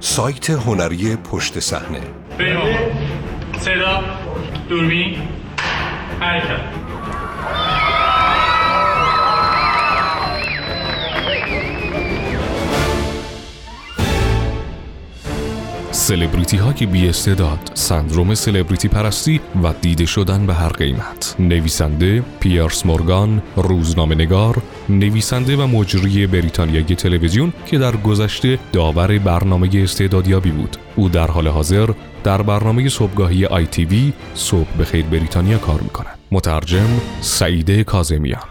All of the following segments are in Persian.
سایت هنری پشت صحنه. صدا دوربین. حرکت سلبریتی های بی استعداد سندروم سلبریتی پرستی و دیده شدن به هر قیمت. نویسنده پیارس مورگان روزنامه نگار نویسنده و مجری بریتانیایی تلویزیون که در گذشته داور برنامه استعدادیابی بود. او در حال حاضر در برنامه صبحگاهی آی تی وی صبح به خیر بریتانیا کار می‌کند. مترجم سعیده کازمیان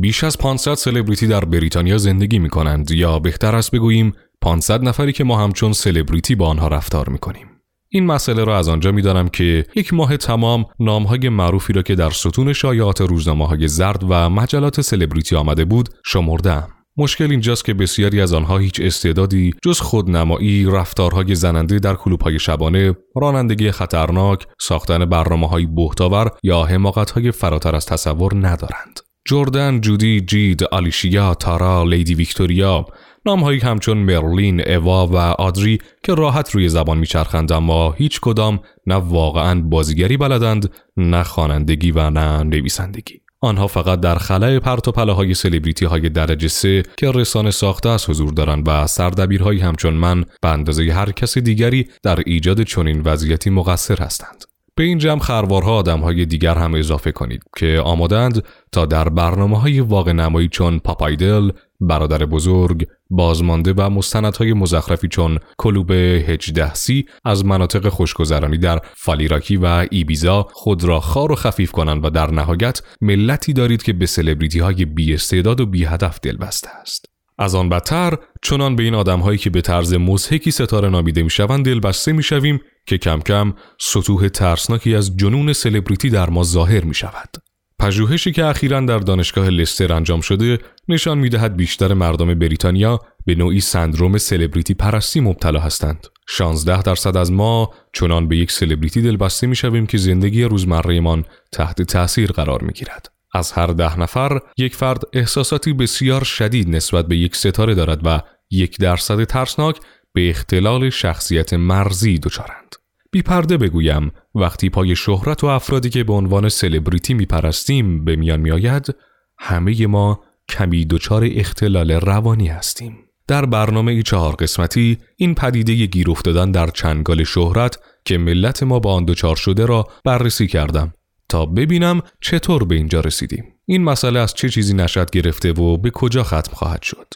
بیش از 500 سلبریتی در بریتانیا زندگی می کنند یا بهتر است بگوییم 500 نفری که ما همچون سلبریتی با آنها رفتار می کنیم. این مسئله را از آنجا می دانم که یک ماه تمام نامهای معروفی را که در ستون شایعات روزنامه های زرد و مجلات سلبریتی آمده بود شمردم. مشکل اینجاست که بسیاری از آنها هیچ استعدادی جز خودنمایی، رفتارهای زننده در کلوبهای شبانه، رانندگی خطرناک، ساختن برنامه های بهتاور یا حماقت های فراتر از تصور ندارند. جردن، جودی، جید، آلیشیا، تارا، لیدی ویکتوریا، نامهایی همچون مرلین، اوا و آدری که راحت روی زبان میچرخند اما هیچ کدام نه واقعا بازیگری بلدند نه خوانندگی و نه نویسندگی آنها فقط در خلای پرت و پله های سلبریتی های درجه سه که رسانه ساخته از حضور دارند و سردبیرهایی همچون من به اندازه هر کس دیگری در ایجاد چنین وضعیتی مقصر هستند. به این جمع خروارها آدم های دیگر هم اضافه کنید که آمادند تا در برنامه های واقع نمایی چون پاپایدل، برادر بزرگ، بازمانده و مستندهای مزخرفی چون کلوب 18 سی از مناطق خوشگذرانی در فالیراکی و ایبیزا خود را خار و خفیف کنند و در نهایت ملتی دارید که به سلبریتی های بی استعداد و بی هدف دل بسته است. از آن بدتر چنان به این آدم هایی که به طرز مزهکی ستاره نامیده می شوند دل بسته می شویم که کم کم سطوح ترسناکی از جنون سلبریتی در ما ظاهر می شود. پژوهشی که اخیرا در دانشگاه لستر انجام شده نشان می‌دهد بیشتر مردم بریتانیا به نوعی سندروم سلبریتی پرستی مبتلا هستند. 16 درصد از ما چنان به یک سلبریتی دلبسته می‌شویم که زندگی روزمرهمان تحت تأثیر قرار می گیرد. از هر ده نفر یک فرد احساساتی بسیار شدید نسبت به یک ستاره دارد و یک درصد ترسناک به اختلال شخصیت مرزی دچارند. بی پرده بگویم. وقتی پای شهرت و افرادی که به عنوان سلبریتی میپرستیم به میان میآید همه ما کمی دچار اختلال روانی هستیم. در برنامه ای چهار قسمتی این پدیده گیر افتادن در چنگال شهرت که ملت ما با آن دچار شده را بررسی کردم تا ببینم چطور به اینجا رسیدیم. این مسئله از چه چیزی نشد گرفته و به کجا ختم خواهد شد؟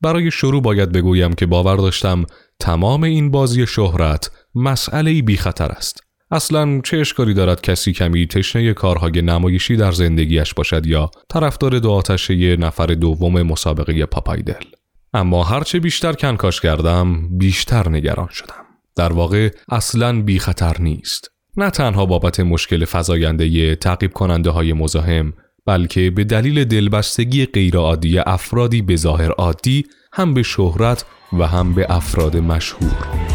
برای شروع باید بگویم که باور داشتم تمام این بازی شهرت مسئله بی خطر است. اصلا چه اشکالی دارد کسی کمی تشنه کارهای نمایشی در زندگیش باشد یا طرفدار دو آتشه نفر دوم مسابقه پاپایدل. اما هرچه بیشتر کنکاش کردم بیشتر نگران شدم. در واقع اصلا بی خطر نیست. نه تنها بابت مشکل فضاینده تعقیب کننده های مزاحم بلکه به دلیل دلبستگی غیرعادی افرادی به ظاهر عادی هم به شهرت و هم به افراد مشهور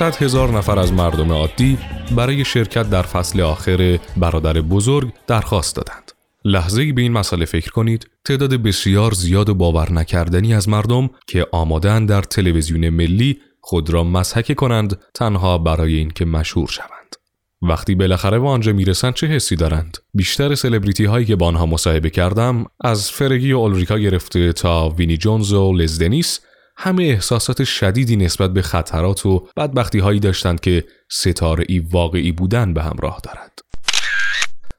صد هزار نفر از مردم عادی برای شرکت در فصل آخر برادر بزرگ درخواست دادند. لحظه به این مسئله فکر کنید تعداد بسیار زیاد و باور نکردنی از مردم که آمادن در تلویزیون ملی خود را مسحک کنند تنها برای اینکه مشهور شوند. وقتی بالاخره به آنجا می‌رسند چه حسی دارند؟ بیشتر سلبریتی هایی که با آنها مصاحبه کردم از فرگی و اولریکا گرفته تا وینی جونز و لزدنیس همه احساسات شدیدی نسبت به خطرات و بدبختی هایی داشتند که ستاره ای واقعی بودن به همراه دارد.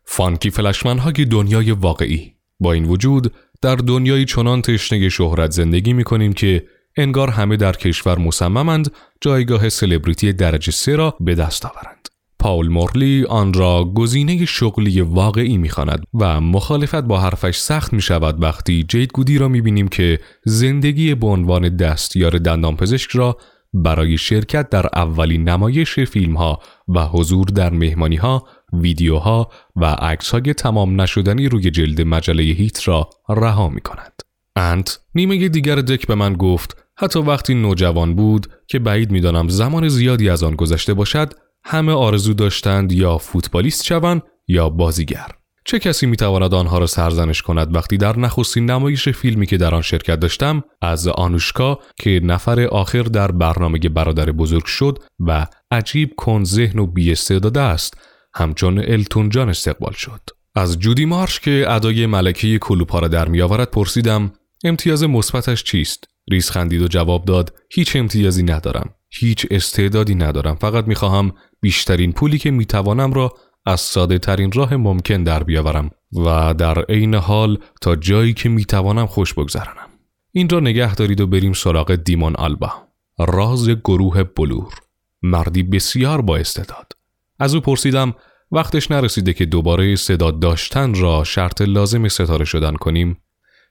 فانکی فلشمن های دنیای واقعی با این وجود در دنیای چنان تشنه شهرت زندگی می کنیم که انگار همه در کشور مصممند جایگاه سلبریتی درجه سه را به دست آورند. پاول مورلی آن را گزینه شغلی واقعی می‌خواند و مخالفت با حرفش سخت می شود وقتی جید گودی را می بینیم که زندگی به عنوان دستیار دندانپزشک را برای شرکت در اولین نمایش فیلم ها و حضور در مهمانی ها، ویدیوها و عکس های تمام نشدنی روی جلد مجله هیت را رها می کند. انت نیمه دیگر دک به من گفت حتی وقتی نوجوان بود که بعید می‌دانم زمان زیادی از آن گذشته باشد همه آرزو داشتند یا فوتبالیست شوند یا بازیگر. چه کسی می‌تواند آنها را سرزنش کند وقتی در نخستین نمایش فیلمی که در آن شرکت داشتم از آنوشکا که نفر آخر در برنامه برادر بزرگ شد و عجیب کن ذهن و بیاستعداده است همچون التون جان استقبال شد. از جودی مارش که ادای ملکه کلوپا را در میآورد پرسیدم امتیاز مثبتش چیست؟ ریس خندید و جواب داد هیچ امتیازی ندارم. هیچ استعدادی ندارم. فقط می‌خواهم بیشترین پولی که می‌توانم را از ساده ترین راه ممکن در بیاورم و در عین حال تا جایی که می‌توانم خوش بگذرانم. این را نگه دارید و بریم سراغ دیمون آلبا. راز گروه بلور. مردی بسیار با استعداد. از او پرسیدم وقتش نرسیده که دوباره استعداد داشتن را شرط لازم ستاره شدن کنیم؟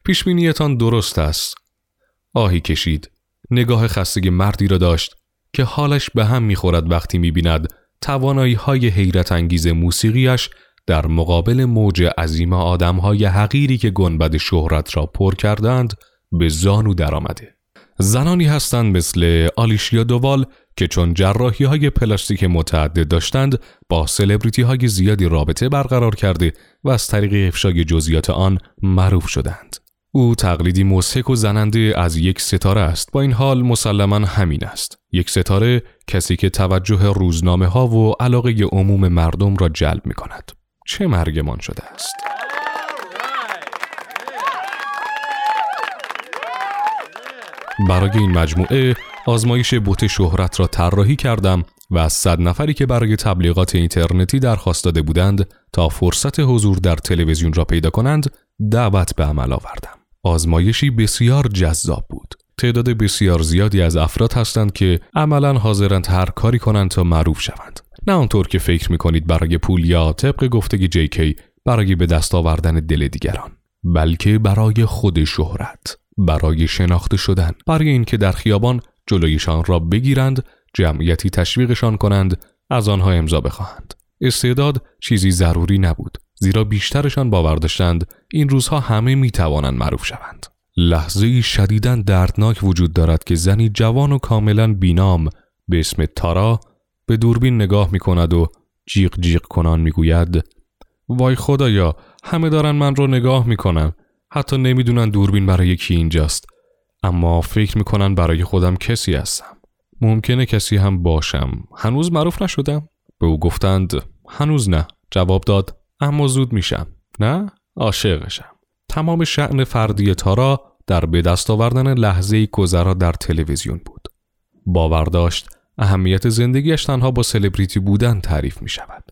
پیشبینیتان درست است. آهی کشید. نگاه خستگی مردی را داشت. که حالش به هم می‌خورد وقتی می‌بیند توانایی های حیرت انگیز موسیقیش در مقابل موج عظیم آدم های حقیری که گنبد شهرت را پر کردند به زانو درآمده. زنانی هستند مثل آلیشیا دووال که چون جراحی های پلاستیک متعدد داشتند با سلبریتی های زیادی رابطه برقرار کرده و از طریق افشای جزئیات آن معروف شدند. او تقلیدی موسیق و زننده از یک ستاره است. با این حال مسلما همین است. یک ستاره کسی که توجه روزنامه ها و علاقه عموم مردم را جلب می کند چه مرگمان شده است؟ برای این مجموعه آزمایش بوت شهرت را طراحی کردم و از صد نفری که برای تبلیغات اینترنتی درخواست داده بودند تا فرصت حضور در تلویزیون را پیدا کنند دعوت به عمل آوردم. آزمایشی بسیار جذاب بود. تعداد بسیار زیادی از افراد هستند که عملا حاضرند هر کاری کنند تا معروف شوند. نه آنطور که فکر می کنید برای پول یا طبق گفتگی جی برای به دست آوردن دل دیگران بلکه برای خود شهرت برای شناخته شدن برای اینکه در خیابان جلویشان را بگیرند جمعیتی تشویقشان کنند از آنها امضا بخواهند استعداد چیزی ضروری نبود زیرا بیشترشان باور داشتند این روزها همه می توانند معروف شوند. لحظه شدیداً دردناک وجود دارد که زنی جوان و کاملا بینام به اسم تارا به دوربین نگاه می کند و جیغ جیغ کنان می گوید وای خدایا همه دارن من رو نگاه می کنن. حتی نمی‌دونن دوربین برای کی اینجاست. اما فکر می‌کنن برای خودم کسی هستم. ممکنه کسی هم باشم. هنوز معروف نشدم. به او گفتند هنوز نه. جواب داد اما زود میشم. نه؟ عاشقشم. تمام شعن فردی تارا در به دست آوردن لحظه گذرا در تلویزیون بود. باور داشت اهمیت زندگیش تنها با سلبریتی بودن تعریف می شود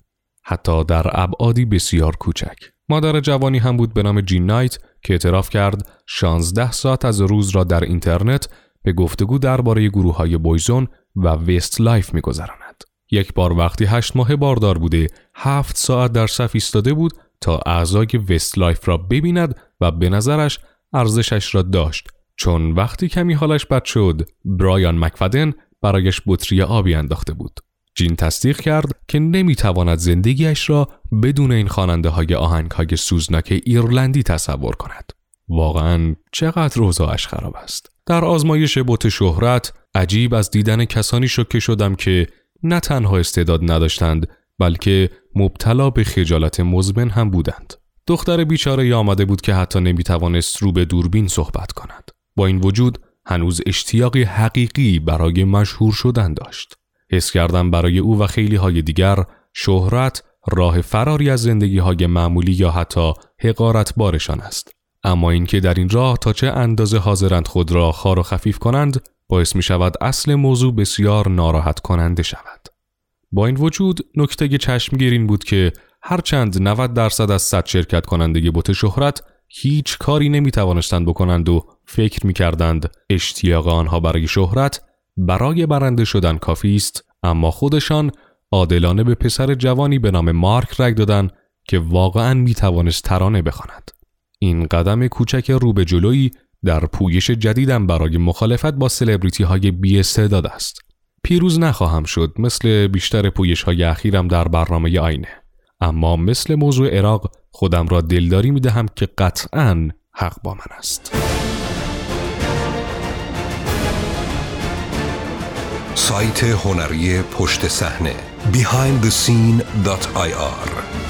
حتی در ابعادی بسیار کوچک. مادر جوانی هم بود به نام جین نایت که اعتراف کرد 16 ساعت از روز را در اینترنت به گفتگو درباره گروه های Boyzone و Westlife میگذراند. یک بار وقتی هشت ماه باردار بوده هفت ساعت در صف ایستاده بود تا اعضای Westlife را ببیند و به نظرش ارزشش را داشت. چون وقتی کمی حالش بد شد برایان مکفدن برایش بطری آبی انداخته بود. جین تصدیق کرد که نمی‌تواند زندگیش را بدون این خواننده های آهنگ های سوزناک ایرلندی تصور کند. واقعا چقدر روزاش خراب است. در آزمایش بوت شهرت عجیب از دیدن کسانی شوکه شدم که نه تنها استعداد نداشتند بلکه مبتلا به خجالت مزمن هم بودند. دختر بیچاره آمده بود که حتی نمی‌توانست رو به دوربین صحبت کند. با این وجود هنوز اشتیاقی حقیقی برای مشهور شدن داشت. حس کردم برای او و خیلی های دیگر شهرت راه فراری از زندگی های معمولی یا حتی حقارت بارشان است. اما اینکه در این راه تا چه اندازه حاضرند خود را خار و خفیف کنند باعث می شود اصل موضوع بسیار ناراحت کننده شود. با این وجود نکته چشمگیر این بود که هرچند 90 درصد از صد شرکت کننده بوت شهرت هیچ کاری نمی توانستند بکنند و فکر می کردند اشتیاق آنها برای شهرت برای برنده شدن کافی است اما خودشان عادلانه به پسر جوانی به نام مارک رگ دادن که واقعا می توانست ترانه بخواند. این قدم کوچک رو به جلویی در پویش جدیدم برای مخالفت با سلبریتی های بی است. پیروز نخواهم شد مثل بیشتر پویش های اخیرم در برنامه آینه. اما مثل موضوع عراق خودم را دلداری می دهم که قطعا حق با من است. سایت هنری پشت صحنه behindthescene.ir